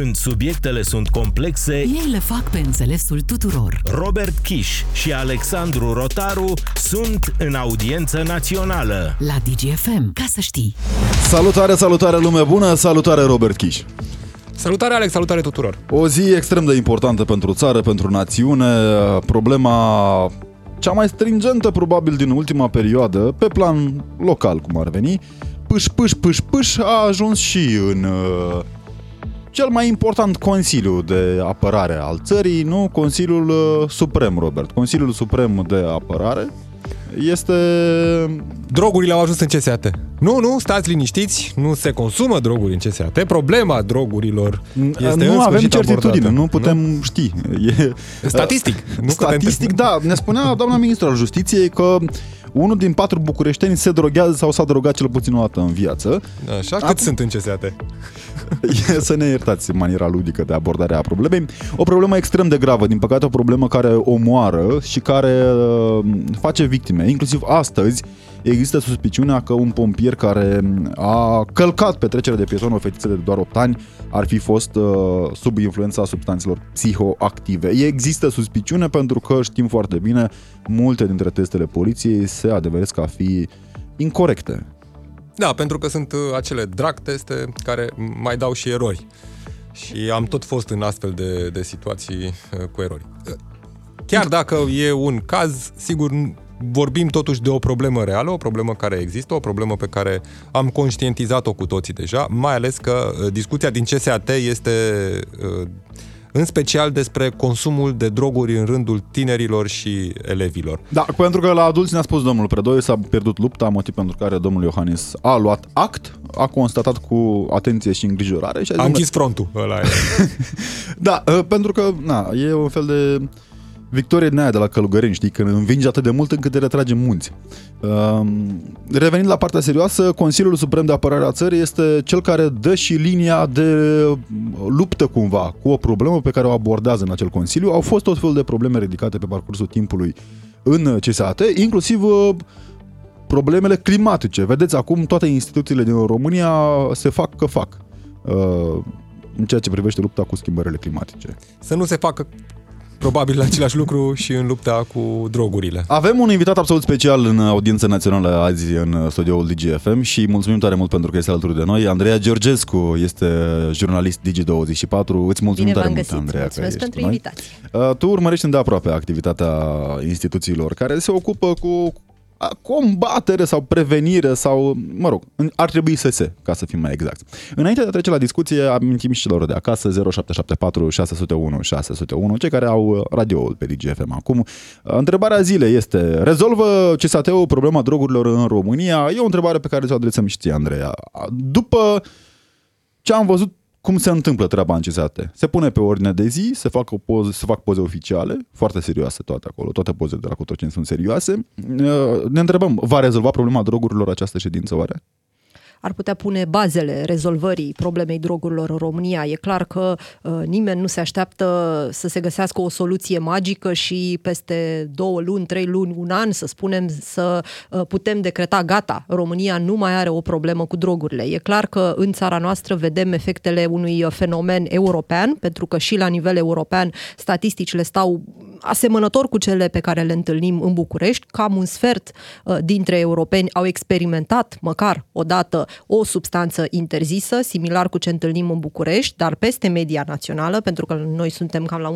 Când subiectele sunt complexe, Ei le fac pe înțelesul tuturor. Robert Kiș și Alexandru Rotaru sunt în audiență națională. La DGFM, ca să știi. Salutare, salutare lume bună, salutare Robert Kiș. Salutare Alex, salutare tuturor! O zi extrem de importantă pentru țară, pentru națiune, problema cea mai stringentă probabil din ultima perioadă, pe plan local cum ar veni, pâș, pâș, pâș, pâș, a ajuns și în uh, cel mai important Consiliu de Apărare al țării, nu? Consiliul uh, Suprem, Robert. Consiliul Suprem de Apărare este... Drogurile au ajuns în CSAT. Nu, nu, stați liniștiți, nu se consumă droguri în CSAT. Problema drogurilor este nu în avem sfârșit certitudine, abordată. nu putem nu? ști. E, Statistic. Nu Statistic, că da. Ne spunea doamna ministru al justiției că unul din patru bucureșteni se droghează sau s-a drogat cel puțin o dată în viață. Așa, cât Acum- sunt în CSAT? E să ne iertați maniera ludică de abordare a problemei. O problemă extrem de gravă, din păcate o problemă care omoară și care uh, face victime. Inclusiv astăzi există suspiciunea că un pompier care a călcat pe trecerea de pieton o fetiță de doar 8 ani ar fi fost uh, sub influența substanțelor psihoactive. Există suspiciune pentru că știm foarte bine multe dintre testele poliției se adeveresc a fi incorrecte. Da, pentru că sunt uh, acele drag teste care mai dau și erori. Și am tot fost în astfel de, de situații uh, cu erori. Uh, Chiar dacă e un caz, sigur, n- vorbim totuși de o problemă reală, o problemă care există, o problemă pe care am conștientizat-o cu toții deja, mai ales că uh, discuția din CSAT este uh, în special despre consumul de droguri în rândul tinerilor și elevilor. Da, pentru că la adulți ne-a spus domnul Predoi, s-a pierdut lupta, motiv pentru care domnul Iohannis a luat act, a constatat cu atenție și îngrijorare și a A zis, închis frontul ăla. e. Da, uh, pentru că na, e un fel de victorie din aia de la Călugăreni, știi, când învingi atât de mult încât te retrage în munți. Um, Revenind la partea serioasă, Consiliul Suprem de Apărare a țării este cel care dă și linia de luptă cumva cu o problemă pe care o abordează în acel Consiliu. Au fost tot felul de probleme ridicate pe parcursul timpului în CSAT, inclusiv uh, problemele climatice. Vedeți, acum toate instituțiile din România se fac că fac. Uh, în ceea ce privește lupta cu schimbările climatice. Să nu se facă probabil același lucru și în lupta cu drogurile. Avem un invitat absolut special în audiența națională azi în studioul DGFM și mulțumim tare mult pentru că este alături de noi. Andreea Georgescu este jurnalist Digi24. Îți mulțumim Bine tare v-am mult, găsit. Andreea, că Mulțumesc ești pentru cu noi. invitație. Uh, Tu urmărești îndeaproape activitatea instituțiilor care se ocupă cu a, combatere sau prevenire sau, mă rog, în- ar trebui să se, ca să fim mai exact. Înainte de a trece la discuție, amintim și celor de acasă 0774 601 601, cei care au uh, radioul pe DGFM acum. Uh, Întrebarea zilei este, rezolvă CSAT-ul problema drogurilor în România? E o întrebare pe care ți-o adresăm și ție, Andreea. După ce am văzut cum se întâmplă treaba în CSAT. Se pune pe ordine de zi, se fac, o poze, se fac poze oficiale, foarte serioase toate acolo, toate pozele de la Cotroceni sunt serioase. Uh, Ne întrebăm, va rezolva problema drogurilor această ședință oare? Ar putea pune bazele rezolvării problemei drogurilor în România. E clar că uh, nimeni nu se așteaptă să se găsească o soluție magică și peste două luni, trei luni, un an, să spunem, să uh, putem decreta gata, România nu mai are o problemă cu drogurile. E clar că în țara noastră vedem efectele unui uh, fenomen european, pentru că și la nivel european statisticile stau asemănător cu cele pe care le întâlnim în București. Cam un sfert uh, dintre europeni au experimentat măcar odată o substanță interzisă, similar cu ce întâlnim în București, dar peste media națională, pentru că noi suntem cam la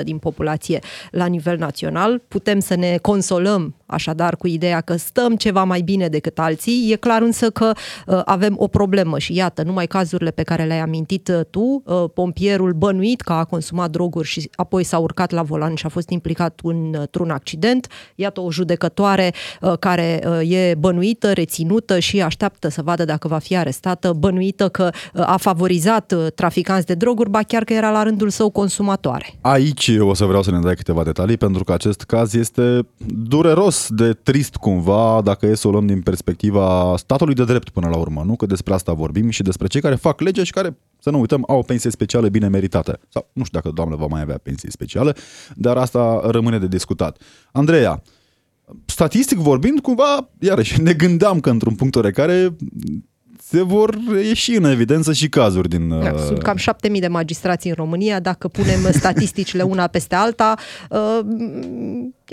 11% din populație la nivel național. Putem să ne consolăm așadar cu ideea că stăm ceva mai bine decât alții. E clar însă că uh, avem o problemă și iată, numai cazurile pe care le-ai amintit uh, tu, uh, pompierul bănuit că a consumat droguri și apoi s-a urcat la volan și a fost implicat în, într-un accident. Iată o judecătoare uh, care uh, e bănuită, reținută și așteaptă să vadă dacă va fi arestată, bănuită că uh, a favorizat uh, traficanți de droguri, ba chiar că era la rândul său consumatoare. Aici o să vreau să ne dai câteva detalii, pentru că acest caz este dureros de trist cumva, dacă e să o luăm din perspectiva statului de drept până la urmă, nu? Că despre asta vorbim și despre cei care fac legea și care, să nu uităm, au o pensie specială bine meritată. Sau nu știu dacă doamna va mai avea pensie specială, dar asta rămâne de discutat. Andreea, statistic vorbind, cumva, iarăși, ne gândeam că într-un punct oarecare se vor ieși în evidență și cazuri din... Da, uh, sunt cam 7000 de magistrați în România. Dacă punem statisticile una peste alta, uh,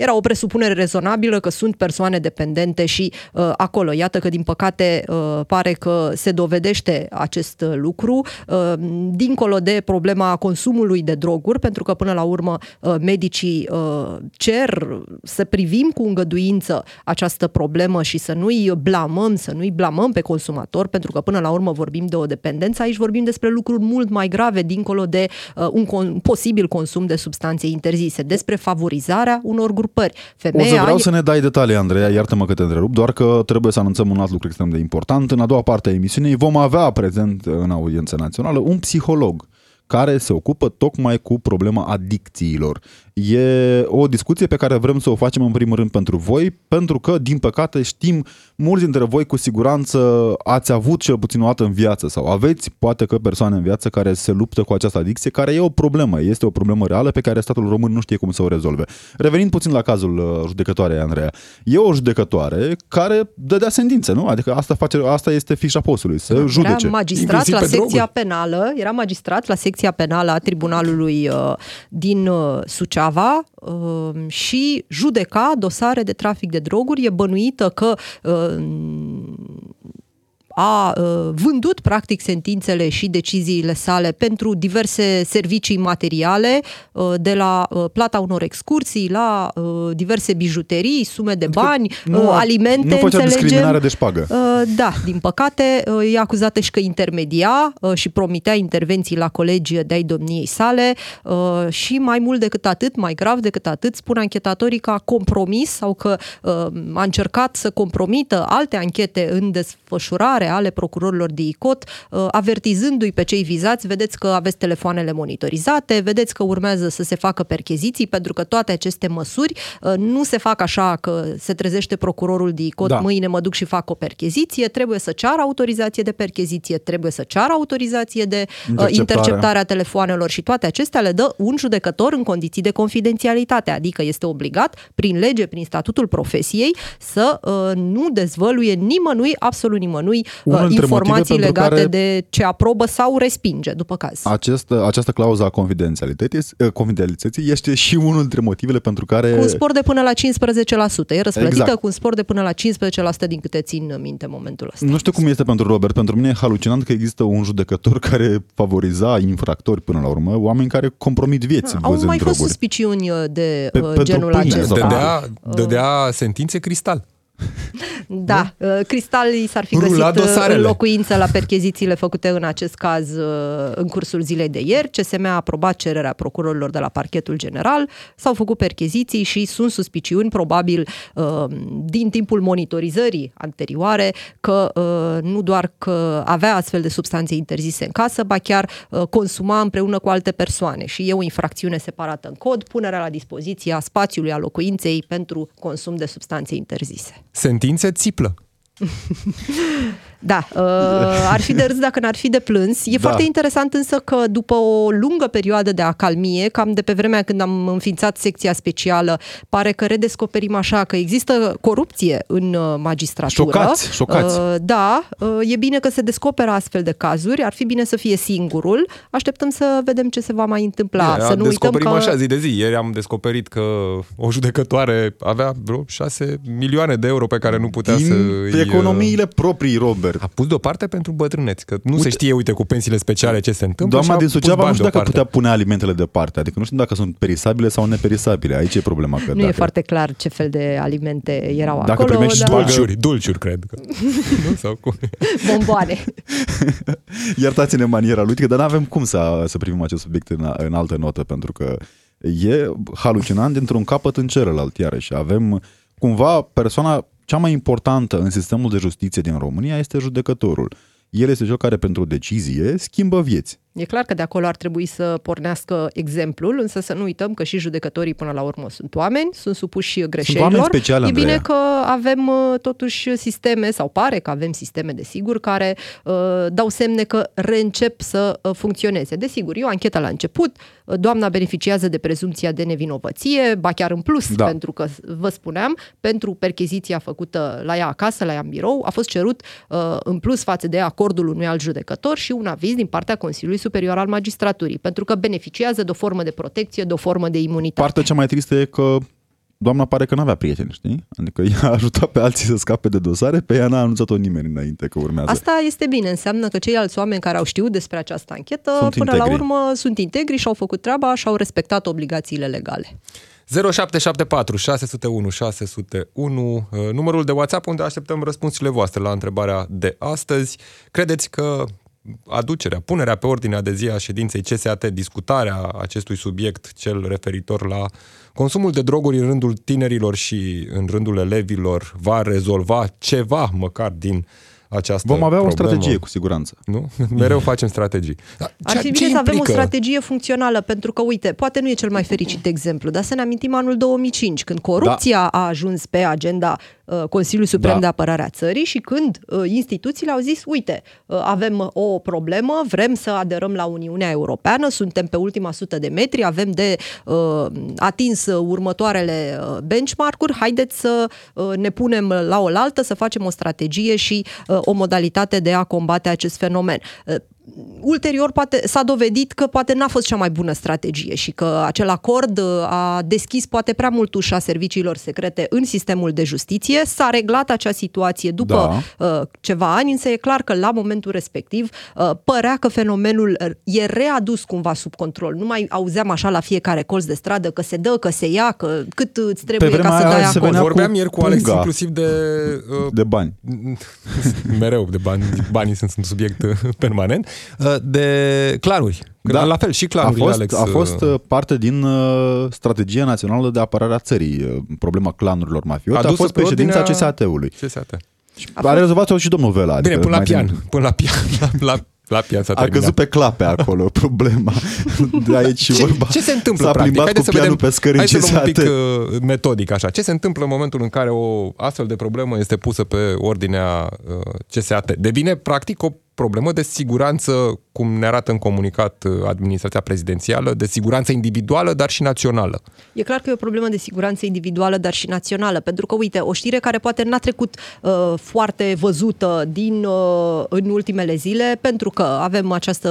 era o presupunere rezonabilă că sunt persoane dependente și uh, acolo. Iată că, din păcate, uh, pare că se dovedește acest lucru, uh, dincolo de problema consumului de droguri, pentru că, până la urmă, uh, medicii uh, cer să privim cu îngăduință această problemă și să nu-i blamăm, să nu-i blamăm pe consumator, pentru că, până la urmă, vorbim de o dependență. Aici vorbim despre lucruri mult mai grave, dincolo de uh, un con- posibil consum de substanțe interzise, despre favorizarea unor grupări. Femeia O să vreau e- să ne dai detalii, Andreea, iartă-mă că te întrerup, doar că trebuie să anunțăm un alt lucru extrem de important. În a doua parte a emisiunii vom avea prezent în audiență națională un psiholog care se ocupă tocmai cu problema adicțiilor. E o discuție pe care vrem să o facem în primul rând pentru voi, pentru că, din păcate, știm, mulți dintre voi cu siguranță ați avut cel puțin o dată în viață sau aveți poate că persoane în viață care se luptă cu această adicție, care e o problemă, este o problemă reală pe care statul român nu știe cum să o rezolve. Revenind puțin la cazul uh, judecătoarei Andreea, e o judecătoare care dădea sentințe, nu? Adică asta, face, asta este fișa postului, să judece. Era magistrat Inclusiv la pe secția droguri. penală, era magistrat la secția penală a tribunalului uh, din uh, Suceava uh, și judeca dosare de trafic de droguri. E bănuită că uh, a uh, vândut practic sentințele și deciziile sale pentru diverse servicii materiale, uh, de la uh, plata unor excursii la uh, diverse bijuterii, sume de bani, nu uh, a- alimente, nu făcea înțelegem. discriminare de șpagă. Uh, Da, din păcate, uh, e acuzată și că intermedia uh, și promitea intervenții la colegi de-ai domniei sale uh, și mai mult decât atât, mai grav decât atât, spun anchetatorii că a compromis sau că uh, a încercat să compromită alte anchete în desfășurare ale procurorilor de ICOT, uh, avertizându-i pe cei vizați, vedeți că aveți telefoanele monitorizate, vedeți că urmează să se facă percheziții, pentru că toate aceste măsuri uh, nu se fac așa că se trezește procurorul de ICOT, Da. mâine mă duc și fac o percheziție, trebuie să ceară autorizație de percheziție, trebuie să ceară autorizație de uh, Interceptare. interceptare a telefoanelor și toate acestea le dă un judecător în condiții de confidențialitate, adică este obligat prin lege, prin statutul profesiei să uh, nu dezvăluie nimănui, absolut nimănui, Unul uh, dintre motive informații pentru legate care- de ce aprobă sau respinge, după caz. Această, această clauză a confidențialității, eh, confidențialității este și unul dintre motivele pentru care... Cu un spor de până la 15%. E răsplătită Exact. cu un spor de până la 15% din câte țin minte în momentul ăsta. Nu știu cum este pentru Robert, pentru mine e halucinant că există un judecător care favoriza infractori până la urmă, oameni care compromit vieți Au văzând mai fost droguri. suspiciuni uh, de Pe- uh, pentru genul pâine acesta. sau- Dădea, dădea sentințe cristal. Da, uh, Cristal i s-ar fi Rula găsit uh, dosarele. în locuință la perchezițiile făcute în acest caz uh, în cursul zilei de ieri. CSM a aprobat cererea procurorilor de la parchetul general, s-au făcut percheziții și sunt suspiciuni, probabil uh, din timpul monitorizării anterioare, că uh, nu doar că avea astfel de substanțe interzise în casă, ba chiar uh, consuma împreună cu alte persoane și e o infracțiune separată în cod, punerea la dispoziție a spațiului a locuinței pentru consum de substanțe interzise. Sentințe țiplă. Da, uh, ar fi de râs dacă n-ar fi de plâns. E Da. foarte interesant însă că după o lungă perioadă de acalmie, cam de pe vremea când am înființat secția specială, pare că redescoperim așa că există corupție în uh, magistratură. Șocați, șocați. Uh, Da, uh, e bine că se descoperă astfel de cazuri, ar fi bine să fie singurul. Așteptăm să vedem ce se va mai întâmpla. Ia, să nu uităm descoperim că... așa zi de zi. Ieri am descoperit că o judecătoare avea vreo 6 milioane de euro pe care nu putea Din să îi, economiile proprii, Robert. A pus deoparte pentru bătrâneți, că nu uite, se știe, uite, cu pensiile speciale ce se întâmplă. Doamna și a din pus Suceava nu bani știu dacă deoparte. putea pune alimentele departe, adică nu știu dacă sunt perisabile sau neperisabile. Aici e problema. Că Nu dacă... e foarte clar ce fel de alimente erau Dacă acolo. primești dar- bani- Dulciuri, dulciuri, cred. Că. nu? Sau cum? Bomboane. Iertați-ne maniera lui, dar nu avem cum să, să privim acest subiect în, în altă notă, pentru că e halucinant dintr-un capăt în celălalt, iarăși. Avem cumva persoana cea mai importantă în sistemul de justiție din România este judecătorul. El este cel care pentru decizie schimbă vieți. E clar că de acolo ar trebui să pornească exemplul, însă să nu uităm că și judecătorii până la urmă sunt oameni, sunt supuși greșelilor. oameni speciali, e bine Andreea. că avem uh, totuși sisteme, sau pare că avem sisteme, desigur, care uh, dau semne că reîncep să uh, funcționeze. Desigur, e o anchetă la început, uh, doamna beneficiază de prezumția de nevinovăție, ba chiar în plus, Da. pentru că, vă spuneam, pentru percheziția făcută la ea acasă, la ea în birou, a fost cerut uh, în plus față de acordul unui alt judecător și un aviz din partea Consiliului Superior al Magistraturii, pentru că beneficiază de o formă de protecție, de o formă de imunitate. Partea cea mai tristă e că doamna pare că n-avea prieteni, știi? Adică ea a ajutat pe alții să scape de dosare, pe ea n-a anunțat-o nimeni înainte că urmează. Asta este bine, înseamnă că ceilalți oameni care au știut despre această anchetă, Sunt până la integri. urmă sunt integri și au făcut treaba și au respectat obligațiile legale. 0774 601 601, uh, numărul de WhatsApp unde așteptăm răspunsurile voastre la întrebarea de astăzi. Credeți că aducerea, punerea pe ordinea de zi a ședinței CSAT, discutarea acestui subiect, cel referitor la consumul de droguri în rândul tinerilor și în rândul elevilor, va rezolva ceva măcar din această Vom avea o problemă? strategie, cu siguranță. Nu? Mereu facem strategii. Dar Ar ce- fi ce bine să avem o implică? strategie funcțională, pentru că, uite, poate nu e cel mai fericit exemplu, dar să ne amintim anul 2005, când corupția a ajuns pe agenda uh, Consiliului Suprem Da. de Apărare a Țării și când uh, instituțiile au zis, uite, uh, avem o problemă, vrem să aderăm la Uniunea Europeană, suntem pe ultima sută de metri, avem de uh, atins uh, următoarele uh, benchmark-uri, haideți să uh, ne punem la oaltă, să facem o strategie și uh, o modalitate de a combate acest fenomen. Uh, ulterior poate s-a dovedit că poate n-a fost cea mai bună strategie și că acel acord uh, a deschis poate prea mult ușa serviciilor secrete în sistemul de justiție. S-a reglat acea situație după uh, ceva ani, însă e clar că la momentul respectiv uh, părea că fenomenul uh, e readus cumva sub control. Nu mai auzeam așa la fiecare colț de stradă că se dă, că se ia, că cât îți trebuie vremea ca să aia dai se acolo. venea Vorbeam cu ieri cu Alex punga. inclusiv de uh, De bani. mereu de bani, banii sunt un subiect uh, permanent, uh, de clanuri. Că Da. La fel, și A clanurile, fost, Alex. a fost uh, uh, parte din uh, strategia națională de apărare a țării, uh, problema clanurilor mafiote. A, Adusă fost pe pe ședința ordinea- CSAT-ului. CSAT. A, rezolvat-o și domnul Vela. Bine, adică până la mai pian. din- Până la pian. La, la, la pian s-a A terminat. căzut pe clape acolo problema. De aici și ce, vorba. ce se întâmplă S-a practic? plimbat Haideți cu să pianul vedem, pe scări în hai să luăm un CSAT. pic uh, metodic așa. Ce se întâmplă în momentul în care o astfel de problemă este pusă pe ordinea uh, CSAT? Devine practic o problemă de siguranță, cum ne arată în comunicat uh, administrația prezidențială, de siguranță individuală, dar și națională. E clar că e o problemă de siguranță individuală, dar și națională, pentru că, uite, o știre care poate n-a trecut uh, foarte văzută din, uh, în ultimele zile, pentru că avem, această,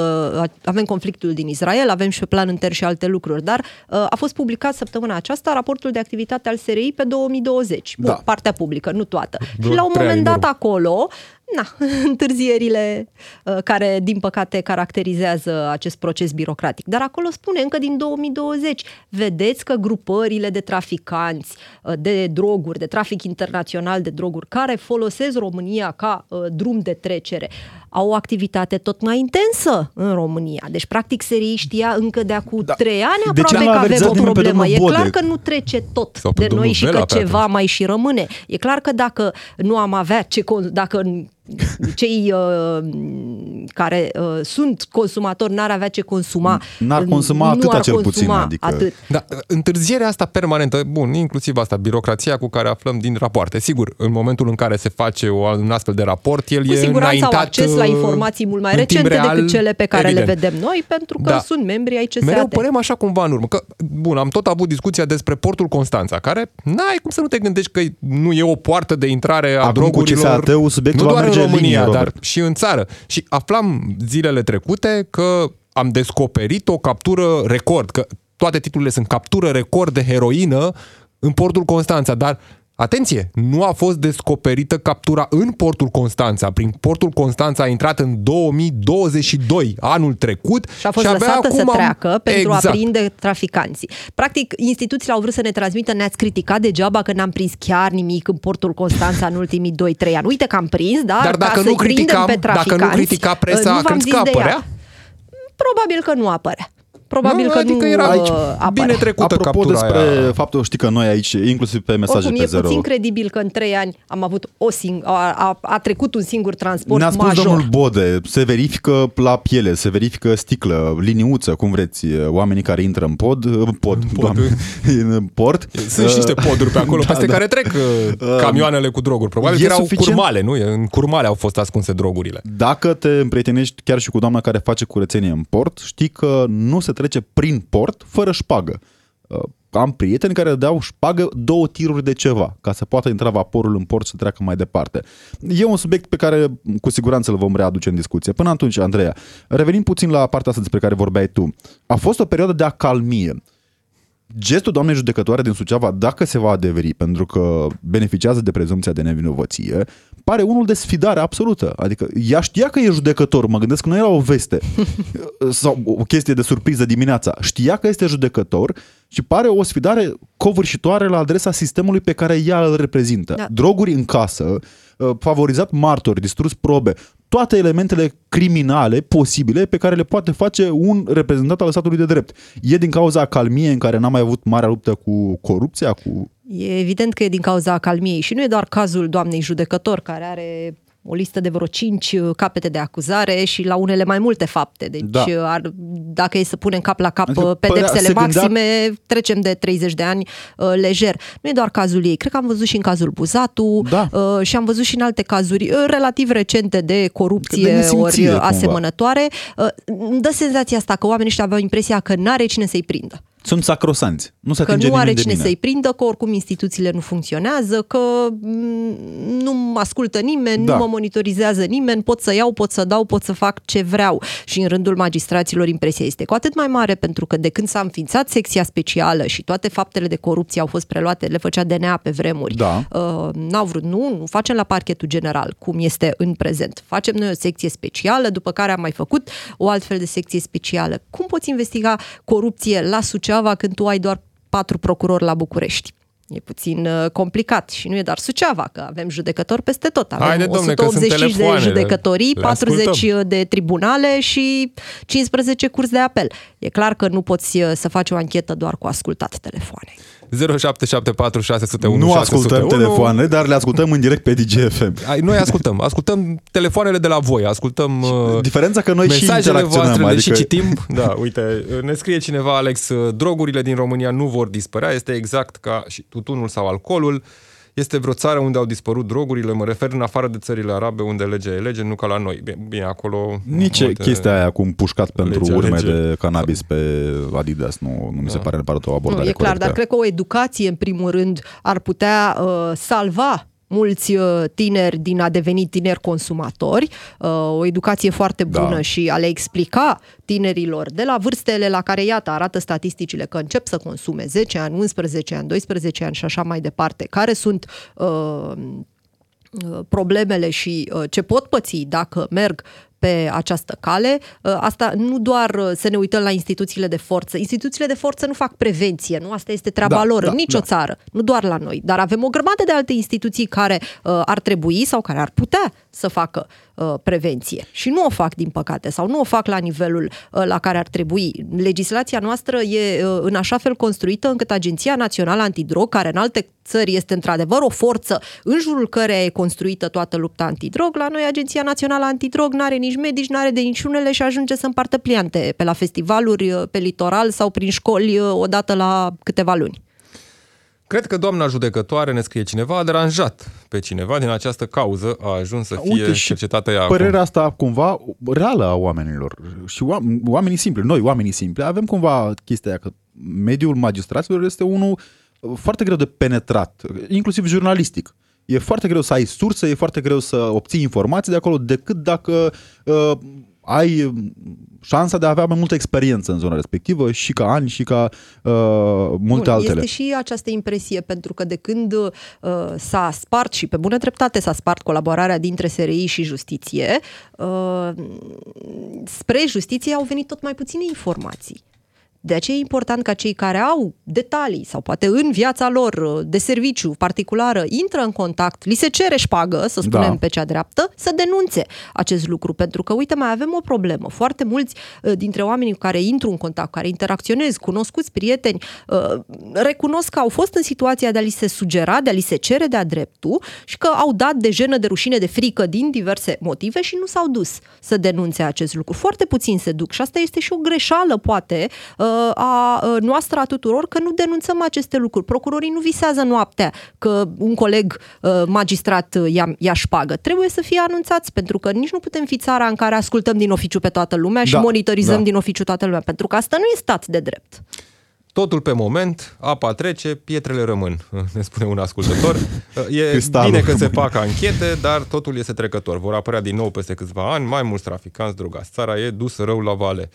avem conflictul din Israel, avem și pe plan intern și alte lucruri, dar uh, a fost publicat săptămâna aceasta raportul de activitate al SRI pe 2020. Bun, Da. partea publică, nu toată. Vreo și la un trei ani moment în dat urmă. acolo, na, întârzierile uh, care, din păcate, caracterizează acest proces birocratic. Dar acolo spune încă din 2020, vedeți că grupările de traficanți uh, de droguri, de trafic internațional de droguri, care folosesc România ca uh, drum de trecere, au o activitate tot mai intensă în România. Deci, practic, serii știa încă de acum Da. trei ani De ce aproape n-l că avem avertizat o nimeni pe problemă. domnul E clar Bodec? că nu trece tot Sau pe de domnul noi și Vela că pe ceva atunci. mai și rămâne. E clar că dacă nu am avea ce con- dacă cei uh, care uh, sunt consumatori n-ar avea ce consuma, N-ar consuma nu atâta ar cel puțin, consuma adică- atât. Da, întârzierea asta permanentă, bun, inclusiv asta, birocrația cu care aflăm din rapoarte. Sigur, în momentul în care se face o, un astfel de raport, el Cu e siguranță au înaintat acces la uh, informații mult mai în timp recente real, decât cele pe care evident. le vedem noi, pentru că Da. sunt membri ai CSAT. Mereu părem așa cumva în urmă. Că, bun, am tot avut discuția despre portul Constanța, care n-ai cum să nu te gândești că nu e o poartă de intrare a Acum cu drogurilor. CSAT-ul subiectul nu va doar în merge în România, linie, dar Robert. și în țară. Și aflam zilele trecute că am descoperit o captură record, că toate titlurile sunt captură record de heroină în portul Constanța, dar Atenție, nu a fost descoperită captura în portul Constanța. Prin portul Constanța a intrat în 2022, anul trecut. Și a fost abia lăsată să acum am- treacă pentru exact. a prinde traficanții. Practic, instituțiile au vrut să ne transmită, ne-ați criticat degeaba că n-am prins chiar nimic în portul Constanța în ultimii 2-3 ani. Uite că am prins, dar, Dar dacă ca nu să-i prindem criticam- pe dacă nu traficanți, critica presa, nu v-am crezi zis că de ea. apărea? Probabil că nu apărea. Probabil Nu, că adică nu era uh, aici apare. bine trecută Apropo captura despre aia. faptul, știi că noi aici, inclusiv pe mesaje Oricum, pe e zero, puțin credibil că în trei ani am avut o sing- a, a, a trecut un singur transport Ne-a spus major. domnul Bode, se verifică la piele, se verifică sticlă, liniuță, cum vreți, oamenii care intră în pod, pod, pod. Doamne, în port. Sunt și niște poduri pe acolo, Da, peste da. care trec uh, camioanele cu droguri. Probabil E că erau suficient? curmale, nu? În curmale au fost ascunse drogurile. Dacă te împrietenești chiar și cu doamna care face curățenie în port, știi că nu se trece prin port fără șpagă. Uh, Am prieteni care dau șpagă două tiruri de ceva, ca să poată intra vaporul în port să treacă mai departe. E un subiect pe care cu siguranță îl vom readuce în discuție. Până atunci, Andreea, revenim puțin la partea asta despre care vorbeai tu. A fost o perioadă de acalmie. Gestul doamnei judecătoare din Suceava, dacă se va adeveri, pentru că beneficiază de prezumția de nevinovăție, pare unul de sfidare absolută. Adică ea știa că e judecător, mă gândesc că nu era o veste sau o chestie de surpriză dimineața. Știa că este judecător și pare o sfidare covârșitoare la adresa sistemului pe care ea îl reprezintă. Da. Droguri în casă, uh, favorizat martori, distrus probe, toate elementele criminale posibile pe care le poate face un reprezentant al statului de drept. E din cauza calmiei în care n-a mai avut marea luptă cu corupția, cu E evident că e din cauza acalmiei și nu e doar cazul doamnei judecător care are o listă de vreo 5 capete de acuzare și la unele mai multe fapte. Deci Da. ar, dacă e să punem cap la cap Adică adică părea- pedepsele se gândea- maxime, trecem de 30 de ani uh, lejer. Nu e doar cazul ei. Cred că am văzut și în cazul Buzatu Da. uh, și am văzut și în alte cazuri uh, relativ recente de corupție De nesimțire, ori cumva. asemănătoare. Uh, îmi dă senzația asta că oamenii ăștia aveau impresia că n-are cine să-i prindă sunt sacrosanți. Nu se că atinge nu are nimeni de cine mine. să-i prindă, că oricum instituțiile nu funcționează, că mm, nu mă ascultă nimeni, Da. nu mă monitorizează nimeni, pot să iau, pot să dau, pot să fac ce vreau. Și în rândul magistraților impresia este cu atât mai mare pentru că de când s-a înființat secția specială și toate faptele de corupție au fost preluate, le făcea DNA pe vremuri, Da. uh, n-au vrut, nu, nu facem la parchetul general, cum este în prezent. Facem noi o secție specială, după care am mai făcut o altfel de secție specială. Cum poți investiga corupție la Suceava când tu ai doar patru procurori la București? E puțin uh, complicat și nu e doar Suceava, că avem judecători peste tot. Avem Haide, domne, că sunt 185 de telefoanele. judecătorii, Le 40 ascultăm. de tribunale și 15 curs de apel. E clar că nu poți uh, să faci o anchetă doar cu ascultat telefoane. 0774 601 Nu ascultăm 601. telefoane, dar le ascultăm în direct pe DGFM. Ai, Noi ascultăm, ascultăm telefoanele de la voi, ascultăm uh, Diferența că noi și mesajele interacționăm. voastre, le adică și citim. Da, uite, ne scrie cineva, Alex, drogurile din România nu vor dispărea, este exact ca și tutunul sau alcoolul. Este vreo țară unde au dispărut drogurile, mă refer în afară de țările arabe unde legea e lege, nu ca la noi. Bine, bine acolo... Nici multe- chestia aia cu un pușcat pentru Legea, urme lege. de cannabis pe Adidas nu, nu mi se pare neapărat o abordare Nu, e clar, corectă. dar cred că o educație, în primul rând, ar putea uh, salva mulți uh, tineri din a deveni tineri consumatori, uh, o educație foarte bună Da. și a le explica tinerilor de la vârstele la care, iată, arată statisticile că încep să consume 10 ani, 11 ani, 12 ani și așa mai departe, care sunt uh, uh, problemele și uh, ce pot păți dacă merg pe această cale. Uh, Asta nu doar uh, să ne uităm la instituțiile de forță. Instituțiile de forță nu fac prevenție, nu? Asta este treaba Da, lor da, în nicio da. țară, nu doar la noi. Dar avem o grămadă de alte instituții care uh, ar trebui sau care ar putea să facă uh, prevenție. Și nu o fac, din păcate, sau nu o fac la nivelul uh, la care ar trebui. Legislația noastră e uh, în așa fel construită încât Agenția Națională Antidrog, care în alte țări este într-adevăr o forță în jurul căreia e construită toată lupta antidrog, la noi Agenția Națională Antidrog n-are nici medici, n-are de niciunele și ajunge să împartă pliante pe la festivaluri, uh, pe litoral sau prin școli uh, odată la câteva luni. Cred că doamna judecătoare, ne scrie cineva, a deranjat pe cineva din această cauză, a ajuns să fie Uite și cercetată ea Părerea acum. asta cumva reală a oamenilor și oam- oamenii simpli, noi oamenii simpli, avem cumva chestia aia că mediul magistraților este unul uh, foarte greu de penetrat, inclusiv jurnalistic. E foarte greu să ai surse, e foarte greu să obții informații de acolo decât dacă uh, ai uh, șansa de a avea mai multă experiență în zona respectivă și ca ani și ca uh, multe Bun, altele. Este și această impresie, pentru că de când uh, s-a spart și pe bună dreptate s-a spart colaborarea dintre SRI și justiție, uh, spre justiție au venit tot mai puține informații. De aceea e important ca cei care au detalii sau poate în viața lor uh, de serviciu particulară intră în contact, li se cere șpagă, să spunem Da. pe cea dreaptă, să denunțe acest lucru. Pentru că, uite, mai avem o problemă. Foarte mulți uh, dintre oamenii cu care intru în contact, care interacționez, cunoscuți, prieteni, uh, recunosc că au fost în situația de a li se sugera, de a li se cere de-a dreptul și că au dat de jenă, de rușine, de frică din diverse motive și nu s-au dus să denunțe acest lucru. Foarte puțin se duc și asta este și o greșeală, poate, uh, a uh, noastră a tuturor, că nu denunțăm aceste lucruri. Procurorii nu visează noaptea că un coleg uh, magistrat uh, ia, ia șpagă. Trebuie să fie anunțați, pentru că nici nu putem fi țara în care ascultăm din oficiu pe toată lumea și Da, monitorizăm da. din oficiu toată lumea, pentru că asta nu e stat de drept. Totul pe moment, apa trece, pietrele rămân, ne spune un ascultător. E Cristalul bine că se rămâne. fac anchete, dar totul este trecător. Vor apărea din nou peste câțiva ani mai mulți traficanți drogați. Țara e dusă rău la vale.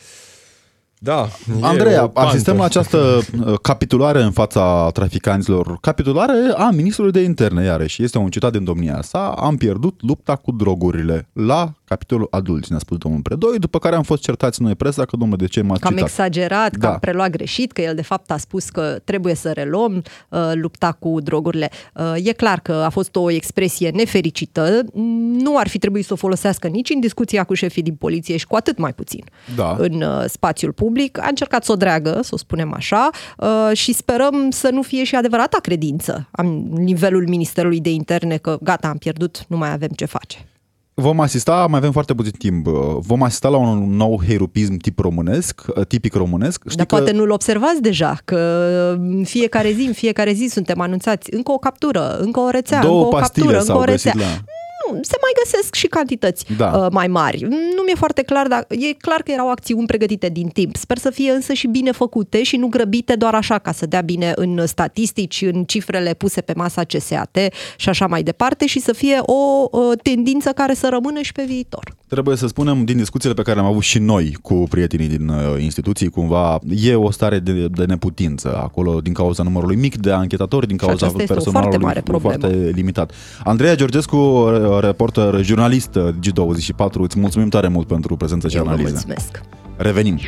Da. e o Andreea, pantă. asistăm la această uh, capitulare în fața traficanților. Capitulare a ministrului de interne, iarăși. Este un citat din domnia sa. Am pierdut lupta cu drogurile la capitolul adulți, ne-a spus domnul Predoi, după care am fost certați noi presa că, domnule, de ce m-ați Că am citat? exagerat, că Da. am preluat greșit, că el de fapt a spus că trebuie să reluăm uh, lupta cu drogurile. Uh, e clar că a fost o expresie nefericită, nu ar fi trebuit să o folosească nici în discuția cu șefii din poliție și cu atât mai puțin Da. în uh, spațiul public. A încercat să o dreagă, să o spunem așa, uh, și sperăm să nu fie și adevărata credință la nivelul Ministerului de Interne că gata, am pierdut, nu mai avem ce face. Vom asista, mai avem foarte puțin timp, uh, vom asista la un nou herupism tip românesc, uh, tipic românesc. Știi Dar că... poate nu-l observați deja, că în fiecare zi, în fiecare zi suntem anunțați încă o captură, încă o rețea, Două încă o pastile captură, încă s-au o rețea. găsit la... Nu, se mai găsesc și cantități Da. uh, mai mari. Nu mi-e foarte clar, dar e clar că erau acțiuni pregătite din timp. Sper să fie însă și bine făcute și nu grăbite doar așa ca să dea bine în statistici, în cifrele puse pe masa CSAT și așa mai departe și să fie o uh, tendință care să rămână și pe viitor. Trebuie să spunem, din discuțiile pe care le-am avut și noi cu prietenii din uh, instituții, cumva e o stare de, de neputință acolo din cauza numărului mic de anchetatori, din Și cauza aceasta este o personalului foarte mare problemă. foarte limitat. Andreea Georgescu, uh, reporter, jurnalist uh, G24, îți mulțumim tare mult pentru prezența și Eu vă analiză. mulțumesc. Revenim.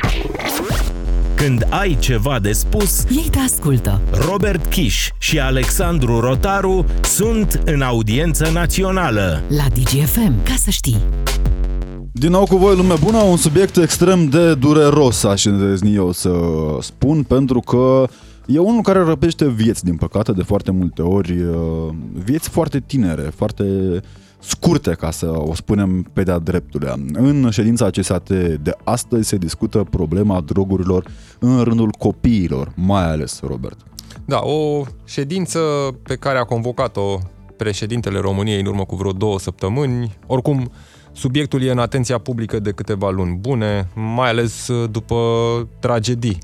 Când ai ceva de spus, Ei te ascultă. Robert Kiș și Alexandru Rotaru sunt în audiență națională. La DGFM. Ca să știi. Din nou cu voi, lume bună, un subiect extrem de dureros, aș îndrăzni eu să spun, pentru că e unul care răpește vieți, din păcate, de foarte multe ori, uh, vieți foarte tinere, foarte scurte, ca să o spunem pe de-a dreptulea. În ședința CSAT de astăzi se discută problema drogurilor în rândul copiilor, mai ales, Robert. Da, o ședință pe care a convocat-o președintele României în urmă cu vreo două săptămâni. Oricum, subiectul e în atenția publică de câteva luni bune, mai ales uh, după tragedii.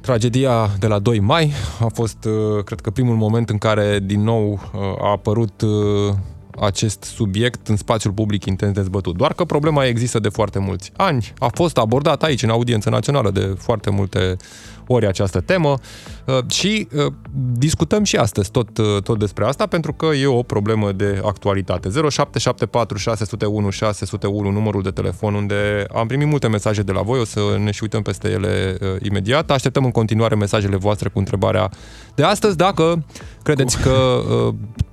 Tragedia de la 2 mai a fost, uh, cred că, primul moment în care din nou uh, a apărut uh, acest subiect în spațiul public intens dezbătut. Doar că problema există de foarte mulți ani. A fost abordat aici, în audiență națională, de foarte multe ori această temă uh, și uh, discutăm și astăzi tot, uh, tot despre asta pentru că e o problemă de actualitate. 0774 601 601 numărul de telefon unde am primit multe mesaje de la voi, o să ne și uităm peste ele uh, imediat. Așteptăm în continuare mesajele voastre cu întrebarea de astăzi dacă credeți că uh, r-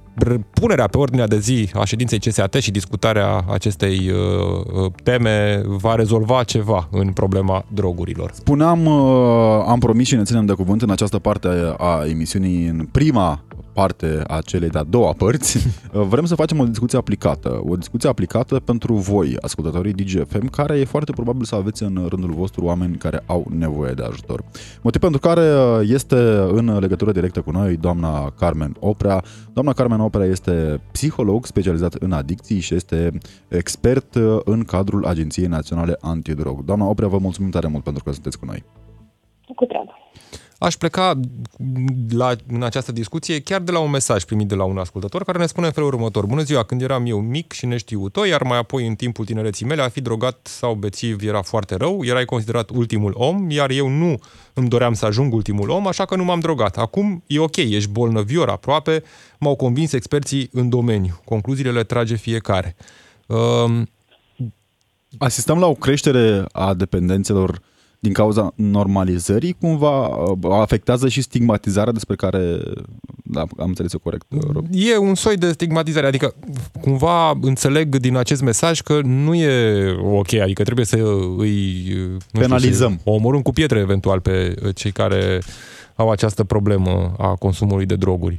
punerea pe ordinea de zi a ședinței CSAT și discutarea acestei uh, uh, teme va rezolva ceva în problema drogurilor. Spuneam, uh, am promis și ne ținem de cuvânt în această parte a emisiunii, în prima parte a celei de-a doua părți, uh, vrem să facem o discuție aplicată. O discuție aplicată pentru voi, ascultătorii DGFM, care e foarte probabil să aveți în rândul vostru oameni care au nevoie de ajutor. Motiv pentru care uh, este în legătură directă cu noi doamna Carmen Oprea. Doamna Carmen Oprea este psiholog specializat în adicții și este expert uh, în cadrul Agenției Naționale Antidrog. Doamna Oprea, vă mulțumim tare mult pentru că sunteți cu noi. Cu treabă. Aș pleca la, în această discuție chiar de la un mesaj primit de la un ascultător care ne spune în felul următor. Bună ziua, când eram eu mic și neștiutor, iar mai apoi în timpul tinereții mele a fi drogat sau bețiv era foarte rău, erai considerat ultimul om, iar eu nu îmi doream să ajung ultimul om, așa că nu m-am drogat. Acum e ok, ești bolnăvior aproape, m-au convins experții în domeniu. Concluziile le trage fiecare. Um, Asistăm la o creștere a dependențelor din cauza normalizării, cumva uh, afectează și stigmatizarea despre care, da, am înțeles eu corect, uh, Rob. E un soi de stigmatizare, adică cumva înțeleg din acest mesaj că nu e ok, adică trebuie să îi nu Penalizăm. Știu, să omorâm cu pietre eventual pe cei care au această problemă a consumului de droguri.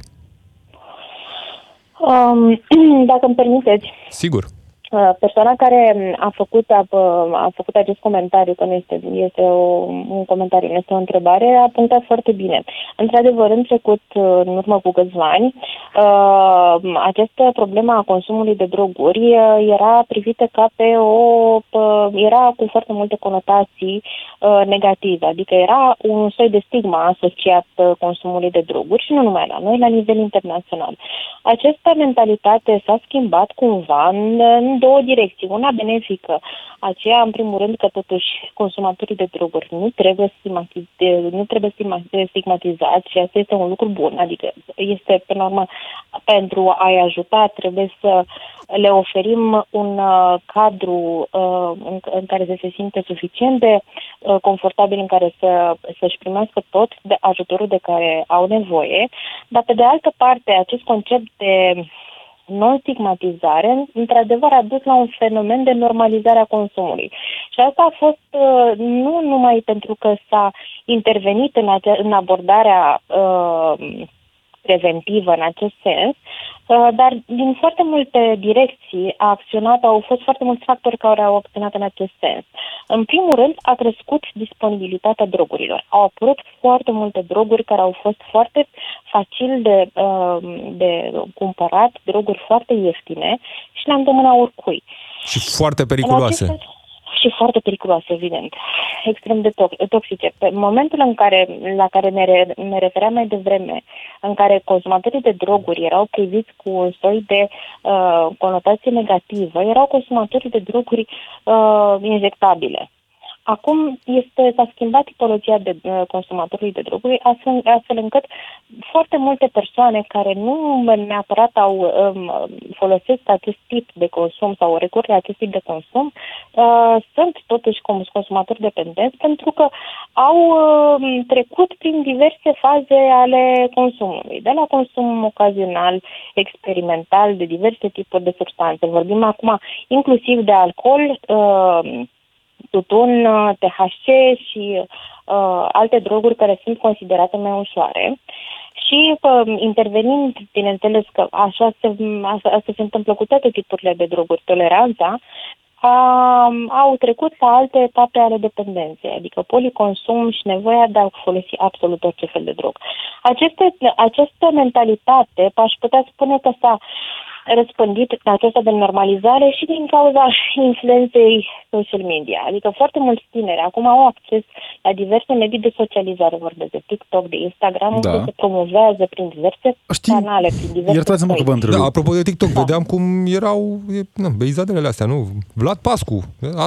Um, dacă îmi permiteți. Sigur. Uh, persoana care a făcut, a, a făcut acest comentariu, că nu este, este o, un comentariu, nu este o întrebare, a punctat foarte bine. Într-adevăr, în trecut, uh, în urmă cu câțiva ani, uh, această problemă a consumului de droguri era privită ca pe o... era cu foarte multe conotații negative, adică era un soi de stigma asociat consumului de droguri și nu numai la noi, la nivel internațional. Această mentalitate s-a schimbat cumva în, în două direcții. Una benefică, aceea, în primul rând, că totuși consumatorii de droguri nu trebuie, stigmatiz- nu trebuie stigmatizați și asta este un lucru bun. Adică este, până la urmă, pentru a-i ajuta, trebuie să le oferim un uh, cadru uh, în, în care să se simte suficient de uh, confortabil în care să, să-și primească tot de ajutorul de care au nevoie, dar pe de altă parte acest concept de non-stigmatizare, într-adevăr a dus la un fenomen de normalizare a consumului. Și asta a fost uh, nu numai pentru că s-a intervenit în, ace- în abordarea uh, preventivă în acest sens, uh, dar din foarte multe direcții a acționat, au fost foarte mulți factori care au acționat în acest sens. În primul rând, a crescut disponibilitatea drogurilor. Au apărut foarte multe droguri care au fost foarte facil de, uh, de cumpărat, droguri foarte ieftine și le-am dămâna oricui. Și foarte periculoase. În aceste, și foarte periculoase, evident, extrem de toxice. Pe momentul în care, la care ne, re, ne refeream mai devreme, în care consumatorii de droguri erau priviți cu un soi de uh, conotație negativă, erau consumatorii de droguri uh, injectabile. Acum este, s-a schimbat tipologia de uh, consumatorului de droguri, astfel, astfel încât foarte multe persoane care nu neapărat au um, folosesc acest tip de consum sau recurg la acest tip de consum, uh, sunt totuși consumatori dependenți pentru că au uh, trecut prin diverse faze ale consumului, de la consum ocazional, experimental, de diverse tipuri de substanțe. Vorbim acum inclusiv de alcool, uh, tutun, uh, THC și uh, alte droguri care sunt considerate mai ușoare. Și uh, intervenind, bineînțeles că așa se, asta, asta se întâmplă cu toate tipurile de droguri, toleranța, a, au trecut la alte etape ale dependenței, adică policonsum și nevoia de a folosi absolut orice fel de drog. Aceste, această mentalitate, aș putea spune că s-a răspândit aceasta de normalizare și din cauza influenței social media. Adică foarte mulți tineri acum au acces la diverse medii de socializare, vorbesc de TikTok, de Instagram, da. unde se promovează prin diverse Știi, canale, prin diverse Iertați-mă că vă întreb. Da, apropo de TikTok, da. vedeam cum erau na, beizadele astea, nu? Vlad Pascu,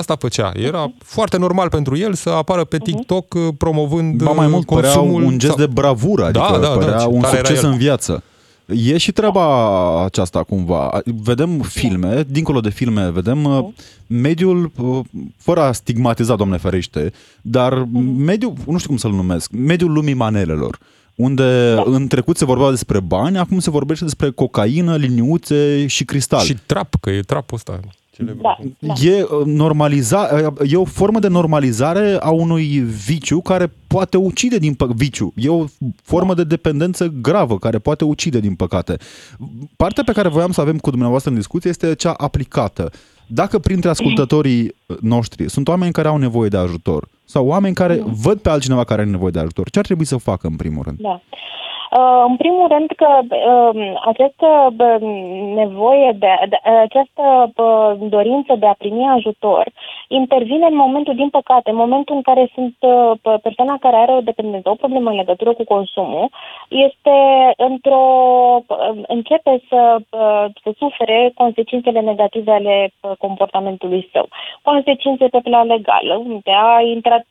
asta făcea. Era uh-huh. foarte normal pentru el să apară pe mhm. TikTok uh-huh. promovând ba mai mult, consumul... un gest sau... de bravură, adică da, da, părea da, un succes în viață. E și treaba aceasta cumva. Vedem filme, dincolo de filme, vedem uh, mediul, uh, fără a stigmatiza, doamne ferește, dar mediul, nu știu cum să-l numesc, mediul lumii manelelor unde da. în trecut se vorbea despre bani, acum se vorbește despre cocaină, liniuțe și cristal. Și trap, că e trapul ăsta. Da, da. E, uh, normaliza, e o formă de normalizare a unui viciu care poate ucide din păcate. Viciu. E o formă de dependență gravă care poate ucide din păcate. Partea pe care voiam să avem cu dumneavoastră în discuție este cea aplicată. Dacă printre ascultătorii noștri sunt oameni care au nevoie de ajutor sau oameni care da. văd pe altcineva care are nevoie de ajutor, ce ar trebui să facă în primul rând? Da. Uh, în primul rând că uh, această nevoie, de, de această dorință de a primi ajutor intervine în momentul, din păcate, în momentul în care sunt uh, persoana care are o dependență, o problemă în legătură cu consumul, este într-o începe să, să sufere consecințele negative ale comportamentului său. Consecințe pe plan legal, unde a intrat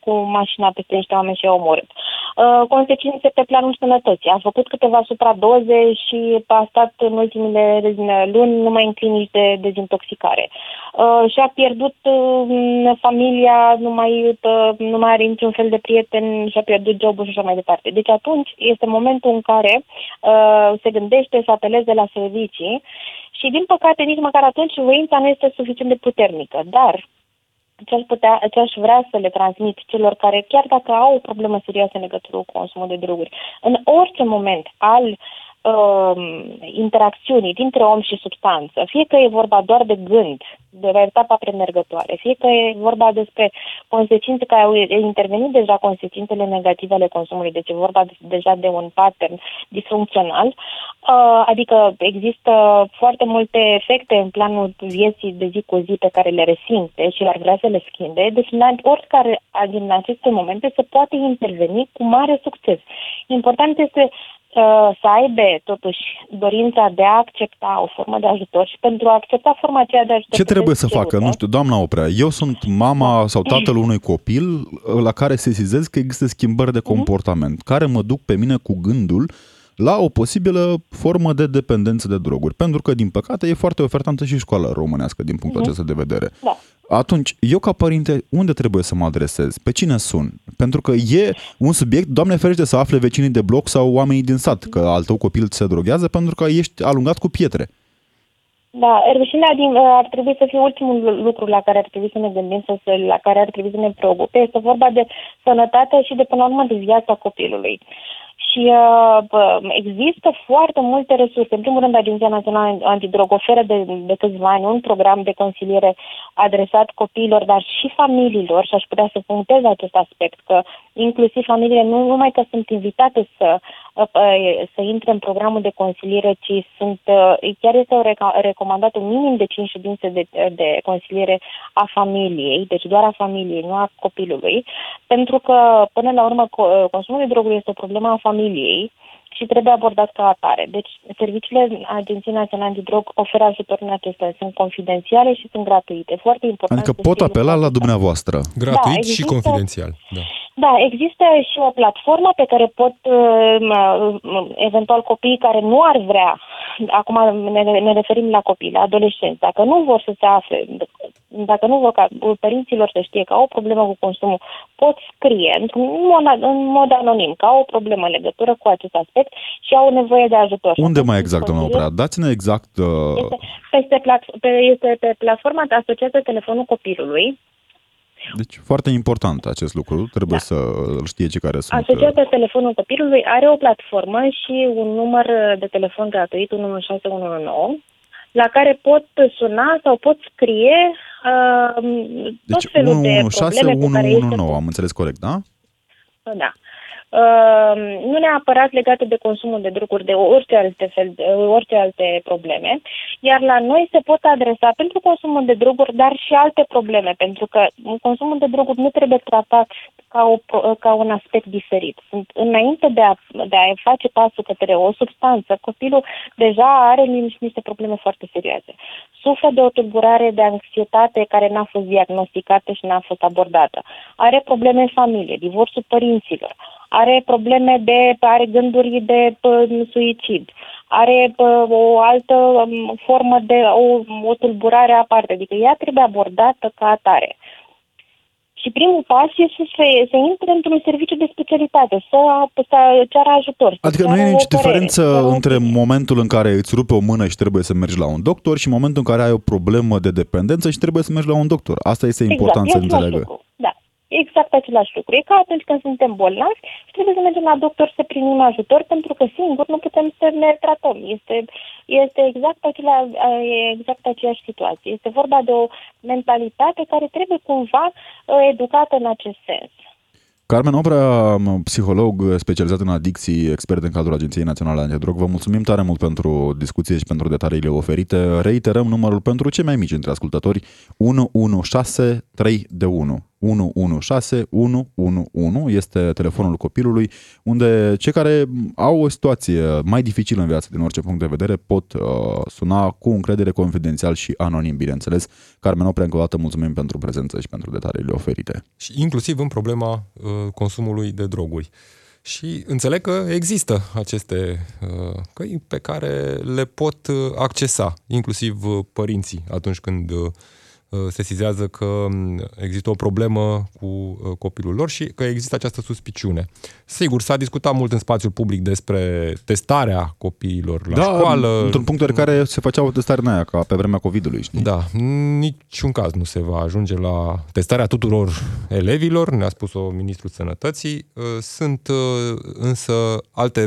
cu mașina peste niște oameni și a omorât. Uh, consecințe pe planul sănătății. A făcut câteva supradoze și a stat în ultimile luni numai în clinici de dezintoxicare. Uh, și-a pierdut uh, familia, nu mai, uh, nu mai are niciun fel de prieten, și-a pierdut jobul și așa mai departe. Deci atunci este momentul în care uh, se gândește să apeleze la servicii și din păcate nici măcar atunci voința nu este suficient de puternică. Dar ce aș, putea, ce aș vrea să le transmit celor care, chiar dacă au o problemă serioasă în legătură cu consumul de droguri, în orice moment al uh, interacțiunii dintre om și substanță, fie că e vorba doar de gând, de la etapa premergătoare, fie că e vorba despre consecințe care au intervenit deja consecințele negative ale consumului, deci e vorba de, deja de un pattern disfuncțional, uh, adică există foarte multe efecte în planul vieții de zi cu zi pe care le resimte și ar vrea să le schimbe, deci la oricare din aceste momente se poate interveni cu mare succes. Important este să aibă totuși dorința de a accepta o formă de ajutor și pentru a accepta forma aceea de ajutor. Ce trebuie să facă? Nu știu, doamna Oprea, eu sunt mama sau tatăl unui copil la care sesizez că există schimbări de mhm. comportament, care mă duc pe mine cu gândul la o posibilă formă de dependență de droguri. Pentru că, din păcate, e foarte ofertantă și școala românească din punctul uh-huh. acesta de vedere. Da. Atunci, eu ca părinte, unde trebuie să mă adresez? Pe cine sun? Pentru că e un subiect, Doamne ferește să afle vecinii de bloc sau oamenii din sat că al tău copil se droghează pentru că ești alungat cu pietre. Da, rușinea din, ar trebui să fie ultimul lucru la care ar trebui să ne gândim, să se, la care ar trebui să ne preocupe. Este vorba de sănătate și de, până la urmă, de viața copilului. Și uh, există foarte multe resurse. În primul rând, Agenția Națională Antidrog oferă de, de câțiva ani un program de consiliere adresat copiilor, dar și familiilor și aș putea să punctez acest aspect, că inclusiv familiile nu numai că sunt invitate să, uh, să intre în programul de consiliere, ci sunt, uh, chiar este o recomandat un minim de 5 ședințe de, de consiliere a familiei, deci doar a familiei, nu a copilului, pentru că până la urmă consumul de droguri este o problemă a familiei și trebuie abordat ca atare. Deci, serviciile Agenției Naționale Antidrog oferă ajutor în acestea. Sunt confidențiale și sunt gratuite. Foarte important. Adică pot apela la dumneavoastră. Gratuit da, există, și confidențial. Da. Da, există și o platformă pe care pot, uh, eventual, copiii care nu ar vrea, acum ne, ne referim la copii, la adolescenți, dacă nu vor să se afle, dacă nu vor ca părinților să știe că au o problemă cu consumul, pot scrie într-un mod, în mod anonim că au o problemă în legătură cu acest aspect și au nevoie de ajutor. Unde mai exact, domnul Oprea? Dați-ne exact... Uh... Este, peste plat, pe, este pe platforma asociată telefonul copilului, deci foarte important acest lucru, trebuie da. să îl știe cei care sunt... Asociată uh, telefonul copilului are o platformă și un număr de telefon gratuit, 11619, la care pot suna sau pot scrie uh, tot deci, felul 1, de probleme 6, 1, care 1, 9, am înțeles corect, da? Da. Uh, nu neapărat legate de consumul de droguri, de orice alte, fel, de orice alte probleme, iar la noi se pot adresa pentru consumul de droguri, dar și alte probleme, pentru că consumul de droguri nu trebuie tratat ca, o, ca un aspect diferit. Sunt, înainte de a, de a face pasul către o substanță, copilul deja are niște probleme foarte serioase. Suferă de o tulburare de anxietate care n-a fost diagnosticată și n-a fost abordată. Are probleme în familie, divorțul părinților, are probleme de, are gânduri de p- suicid, are p- o altă um, formă de o, o tulburare aparte, adică ea trebuie abordată ca atare. Și primul pas este să, să intre într-un serviciu de specialitate, să, să ceară ajutor. Adică nu e nici diferență între momentul în care îți rupe o mână și trebuie să mergi la un doctor și momentul în care ai o problemă de dependență și trebuie să mergi la un doctor. Asta este exact, important să înțeleagă. Lucru. Da, exact același lucru. E ca atunci când suntem bolnavi și trebuie să mergem la doctor să primim ajutor pentru că singur nu putem să ne tratăm. Este, este exact, acelea, exact aceeași situație. Este vorba de o mentalitate care trebuie cumva educată în acest sens. Carmen Oprea, psiholog specializat în adicții, expert în cadrul Agenției Naționale Antidrog, vă mulțumim tare mult pentru discuție și pentru detaliile oferite. Reiterăm numărul pentru cei mai mici dintre ascultători 1163 de 1. 116111 este telefonul copilului, unde cei care au o situație mai dificilă în viață din orice punct de vedere pot uh, suna cu încredere confidențial și anonim, bineînțeles. Carmen Oprea, încă o dată mulțumim pentru prezență și pentru detaliile oferite. Și inclusiv în problema uh, consumului de droguri. Și înțeleg că există aceste uh, căi pe care le pot uh, accesa, inclusiv uh, părinții, atunci când uh, se sizează că mm, există o problemă cu uh, copilul lor și că există această suspiciune. Sigur, s-a discutat mult în spațiul public despre testarea copiilor la da, școală. într-un punct în care se făcea o testare în aia, ca pe vremea COVID-ului, știi? Da, niciun caz nu se va ajunge la testarea tuturor elevilor, ne-a spus-o Ministrul Sănătății. Uh, sunt uh, însă alte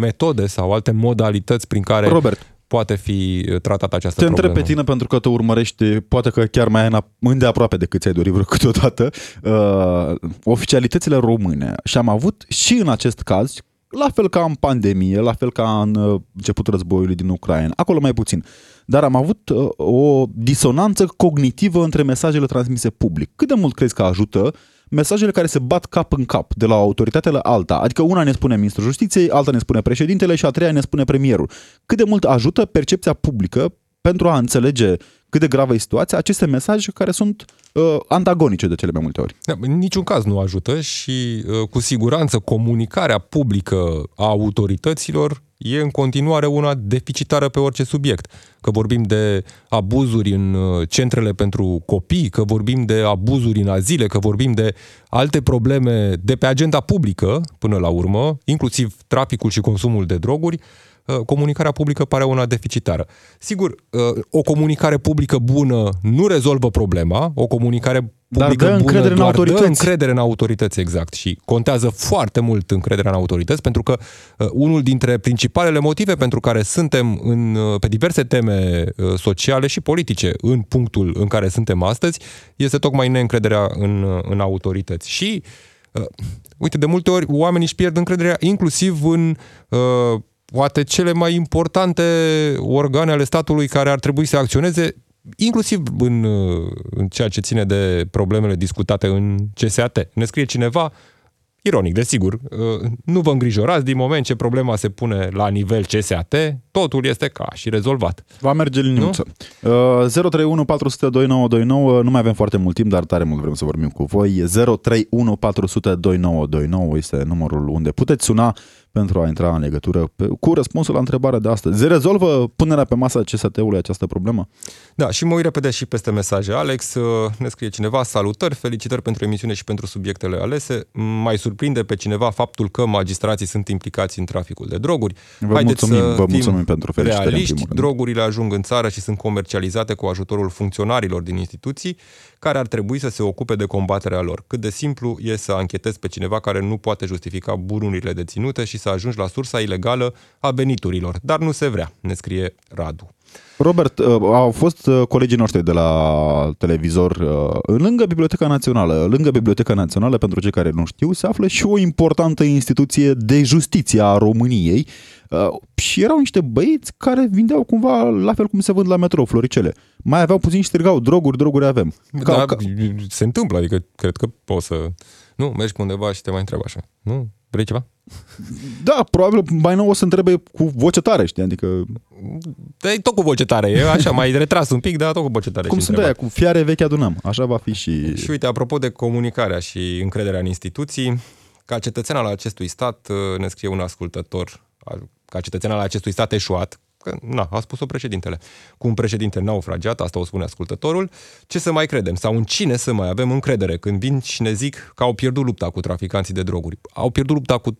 metode sau alte modalități prin care Robert, poate fi uh, tratată această te problemă. întreb pe tine pentru că te urmărești, poate că chiar mai ai îndeaproape decât ți-ai dorit vreo câteodată, uh, oficialitățile române. Și am avut și în acest caz, la fel ca în pandemie, la fel ca în uh, începutul războiului din Ucraina, acolo mai puțin. Dar am avut uh, o disonanță cognitivă între mesajele transmise public. Cât de mult crezi că ajută mesajele care se bat cap în cap de la o autoritate la alta. Adică una ne spune ministrul justiției, alta ne spune președintele și a treia ne spune premierul. Cât de mult ajută percepția publică pentru a înțelege cât de gravă e situația, aceste mesaje care sunt uh, antagonice de cele mai multe ori. Da, în niciun caz nu ajută și uh, cu siguranță comunicarea publică a autorităților e în continuare una deficitară pe orice subiect. Că vorbim de abuzuri în uh, centrele pentru copii, că vorbim de abuzuri în azile, că vorbim de alte probleme de pe agenda publică, până la urmă, inclusiv traficul și consumul de droguri, uh, comunicarea publică pare una deficitară. Sigur, uh, o comunicare publică bună nu rezolvă problema, o comunicare publică Dar dă încredere bună, în autorități. Dă încredere în autorități, exact. Și contează foarte mult încrederea în autorități, pentru că uh, unul dintre principalele motive pentru care suntem în, uh, pe diverse teme uh, sociale și politice în punctul în care suntem astăzi, este tocmai neîncrederea în, uh, în autorități. Și, uh, uite, de multe ori oamenii își pierd încrederea inclusiv în uh, poate cele mai importante organe ale statului care ar trebui să acționeze inclusiv în, în ceea ce ține de problemele discutate în CSAT. Ne scrie cineva, ironic, desigur, nu vă îngrijorați din moment ce problema se pune la nivel CSAT, totul este ca și rezolvat. Va merge liniuță. Uh, 031 400 2929, nu mai avem foarte mult timp, dar tare mult vrem să vorbim cu voi. 031 400 2929 este numărul unde puteți suna pentru a intra în legătură pe, cu răspunsul la întrebarea de astăzi. Se rezolvă punerea pe masa CST-ului această problemă? Da, și mă uit repede și peste mesaje. Alex, uh, ne scrie cineva, salutări, felicitări pentru emisiune și pentru subiectele alese. Mai surprinde pe cineva faptul că magistrații sunt implicați în traficul de droguri. Vă Haideți mulțumim, să vă fim mulțumim pentru felicitări. în realiști, primul rând. drogurile ajung în țară și sunt comercializate cu ajutorul funcționarilor din instituții care ar trebui să se ocupe de combaterea lor. Cât de simplu e să anchetezi pe cineva care nu poate justifica bunurile deținute și să ajungi la sursa ilegală a veniturilor. Dar nu se vrea, ne scrie Radu. Robert, uh, au fost uh, colegii noștri de la televizor uh, lângă Biblioteca Națională. Lângă Biblioteca Națională, pentru cei care nu știu, se află și o importantă instituție de justiție a României uh, și erau niște băieți care vindeau cumva la fel cum se vând la metrou, floricele. Mai aveau puțin și strigau, droguri, droguri avem. Ca, da, ca, se întâmplă, adică cred că poți să... Nu, mergi pe undeva și te mai întreabă așa. Nu? Vrei ceva? da, probabil mai nou o să întrebe cu voce tare, știi? Adică, Da, e tot cu voce tare, e așa, mai retras un pic, dar tot cu voce tare. cum și sunt întrebat. aia, cu fiare vechi adunăm. Așa va fi și... Și uite, apropo de comunicarea și încrederea în instituții, ca cetățean al acestui stat, uh, ne scrie un ascultător, al- ca cetățean al acestui stat eșuat, că, na, a spus-o președintele, cu un președinte naufragiat, asta o spune ascultătorul, ce să mai credem sau în cine să mai avem încredere când vin și ne zic că au pierdut lupta cu traficanții de droguri. Au pierdut lupta cu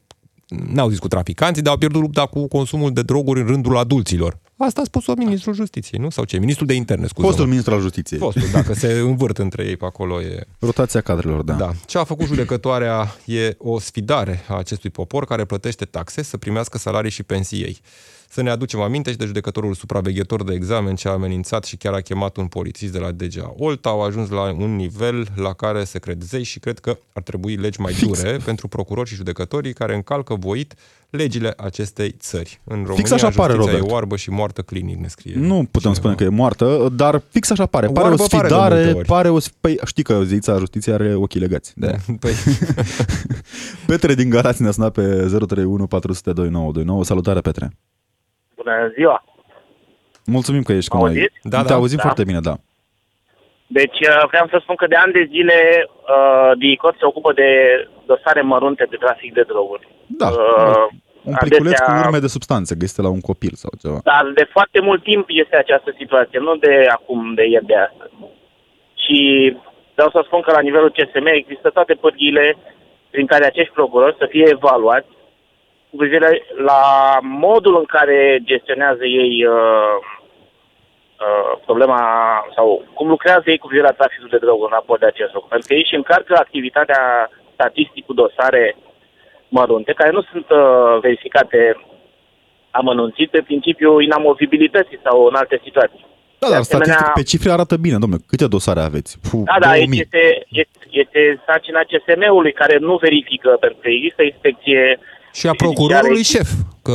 n-au zis cu traficanții, dar au pierdut lupta cu consumul de droguri în rândul adulților. Asta a spus-o ministrul justiției, nu? Sau ce? Ministrul de interne, scuze Fostul ministru al justiției. Fostul, dacă se învârt între ei pe acolo e... Rotația cadrelor, da. Da. Ce a făcut judecătoarea e o sfidare a acestui popor care plătește taxe să primească salarii și pensii ei. Să ne aducem aminte și de judecătorul supraveghetor de examen ce a amenințat și chiar a chemat un polițist de la DGA Olta. Au ajuns la un nivel la care se cred zei și cred că ar trebui legi mai dure pentru procurori și judecătorii care încalcă voit legile acestei țări. În România așa pare, justiția Robert. e oarbă și moartă clinic, ne scrie. Nu putem cineva. spune că e moartă, dar fix așa pare. Pare o Oarbă pare de sfidare, multe ori. pare o... sf- Păi știi că zița justiției are ochii legați. Da. Păi, Petre din Galați ne-a sunat pe 031 400 2929. Salutare, Petre. Bună ziua! Mulțumim că ești cu Mă noi. auziți? Da, Te da. auzim Da. foarte bine, da. Deci uh, vreau să spun că de ani de zile uh, DICOT se ocupă de dosare mărunte de trafic de droguri. Da, Uh, un pliculeț adesea- cu urme de substanțe găsite la un copil sau ceva. Dar de foarte mult timp este această situație, nu de acum, de ieri, de astăzi. Și vreau să spun că la nivelul CSM există toate pârghile prin care acești procurori să fie evaluați cu privire la modul în care gestionează ei uh, uh, problema sau cum lucrează ei cu privire la traficul de droguri în raport de acest lucru. Pentru că ei își încarcă activitatea statistic cu dosare mărunte, care nu sunt uh, verificate amănunțit pe principiul inamovibilității sau în alte situații. Da, De dar asemenea- statistic pe cifre arată bine, domnule. Câte dosare aveți? Puh, Da, da, 2000. este, este, este sarcina CSM-ului care nu verifică, pentru că există inspecție Și a judiciară, procurorului șef, că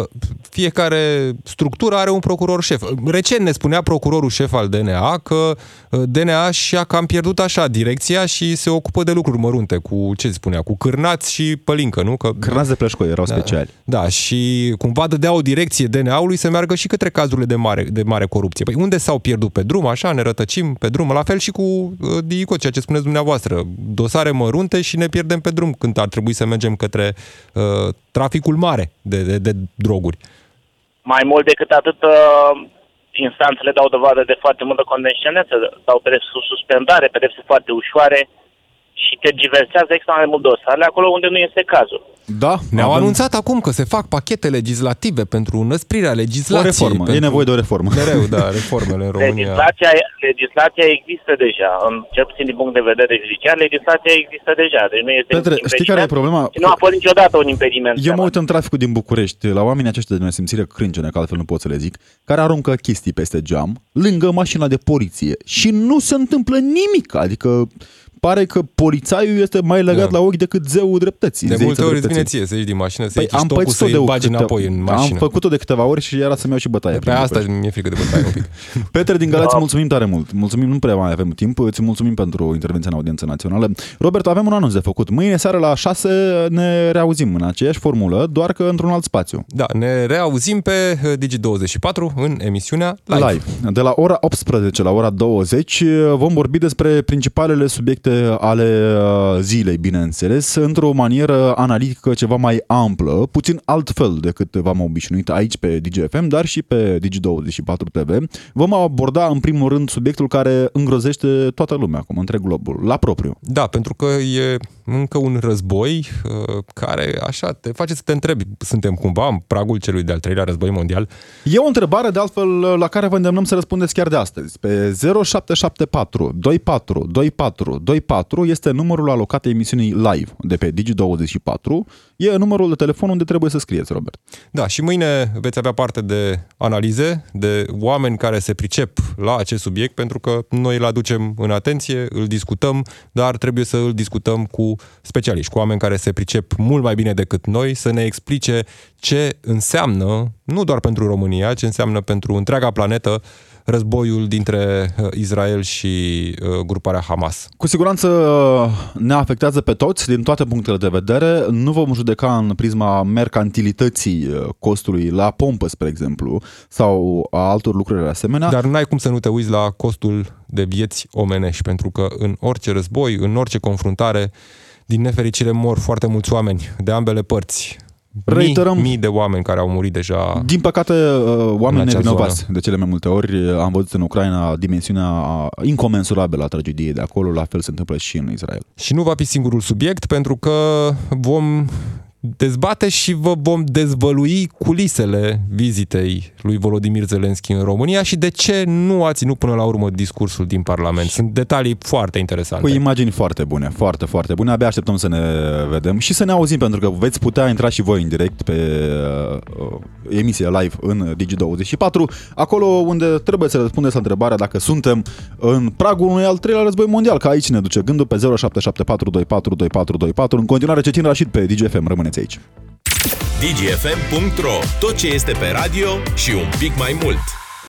fiecare structură are un procuror șef. Recent ne spunea procurorul șef al DNA că uh, DNA și-a cam pierdut așa direcția și se ocupă de lucruri mărunte, cu ce spunea, cu cârnați și pălincă, nu? Că, Cârnați de pleșcoi erau speciali. Da, și cumva dădea o direcție DNA-ului să meargă și către cazurile de mare, de mare corupție. Păi unde s-au pierdut pe drum, așa, ne rătăcim pe drum, la fel și cu uh, DICO, ceea ce spuneți dumneavoastră, dosare mărunte și ne pierdem pe drum când ar trebui să mergem către uh, traficul mare de, de, de droguri. Mai mult decât atât, uh, instanțele dau dovadă de foarte multă condescendență, dau pedepse cu suspendare, pedepse foarte ușoare și tergiversează extrem de mult dosarele acolo unde nu este cazul. Da, Ne-au avem anunțat acum că se fac pachete legislative pentru înăsprirea o legislației. reformă. Pentru... E nevoie de o reformă. Mereu, da, reformele în România. Legislația, legislația există deja, în, cel puțin din punct de vedere judiciar, legislația există deja. Deci nu este Petre, un știi care e impediment problema? Și nu a fost niciodată un impediment. Eu mă uit în traficul din București, la oamenii aceștia de nesimțire crâncene, că altfel nu pot să le zic, care aruncă chestii peste geam, lângă mașina de poliție și nu se întâmplă nimic. Adică pare că polițaiul este mai legat Da. la ochi decât zeul dreptății. De zeița multe ori îți dreptății. vine ție să ieși din mașină, să Păi ieși am stopul, pățit-o să de îi bagi câteva- înapoi în Am mașină. făcut-o de câteva ori și era să-mi iau și bătaie. Pe prin asta București. mi-e frică de bătaie un pic. Petre din Galați, mulțumim tare mult. Mulțumim, nu prea mai avem timp. Îți mulțumim pentru intervenția în audiență națională. Robert, avem un anunț de făcut. Mâine seară la 6 ne reauzim în aceeași formulă, doar că într-un alt spațiu. Da, ne reauzim pe uh, Digi24 în emisiunea live. Live. De la ora 18 la ora 20 vom vorbi despre principalele subiecte ale uh, zilei, bineînțeles, într-o manieră analitică ceva mai amplă, puțin altfel decât v-am obișnuit aici pe DGFM, dar și pe Digi24 TV. Vom aborda în primul rând subiectul care îngrozește toată lumea acum, întreg globul, la propriu. Da, pentru că e încă un război uh, care, așa, te face să te întrebi, suntem cumva în pragul celui de-al treilea război mondial? E o întrebare, de altfel, la care vă îndemnăm să răspundeți chiar de astăzi. Pe 0774 24 24 24 este numărul alocat emisiunii live de pe Digi24. E numărul de telefon unde trebuie să scrieți, Robert. Da, și mâine veți avea parte de analize, de oameni care se pricep la acest subiect, pentru că noi îl aducem în atenție, îl discutăm, dar trebuie să îl discutăm cu specialiști, cu oameni care se pricep mult mai bine decât noi, să ne explice ce înseamnă, nu doar pentru România, ce înseamnă pentru întreaga planetă, războiul dintre uh, Israel și uh, gruparea Hamas. Cu siguranță uh, ne afectează pe toți din toate punctele de vedere. Nu vom judeca în prisma mercantilității uh, costului la pompă, spre exemplu, sau a altor lucruri de asemenea. Dar n-ai cum să nu te uiți la costul de vieți omenești, pentru că în orice război, în orice confruntare, din nefericire mor foarte mulți oameni de ambele părți. Reiterăm- Mii, mii de oameni care au murit deja. Din păcate, uh, oameni acea nevinovați de cele mai multe ori. Am văzut în Ucraina dimensiunea incomensurabilă a tragediei de acolo, la fel se întâmplă și în Israel. Și nu va fi singurul subiect, pentru că vom dezbate și vă vom dezvălui culisele vizitei lui Volodimir Zelenski în România și de ce nu a ținut până la urmă discursul din Parlament. Sunt detalii foarte interesante. Cu imagini foarte bune, foarte, foarte bune. Abia așteptăm să ne vedem și să ne auzim, pentru că veți putea intra și voi în direct pe uh, emisie live în Digi24, acolo unde trebuie să răspundeți la întrebarea dacă suntem în pragul unui al treilea război mondial, că aici ne duce gândul pe 0774 24 24 24. În continuare, Cetin Rașid pe DGFM. Rămâneți aici. dgfm.ro Tot ce este pe radio și un pic mai mult.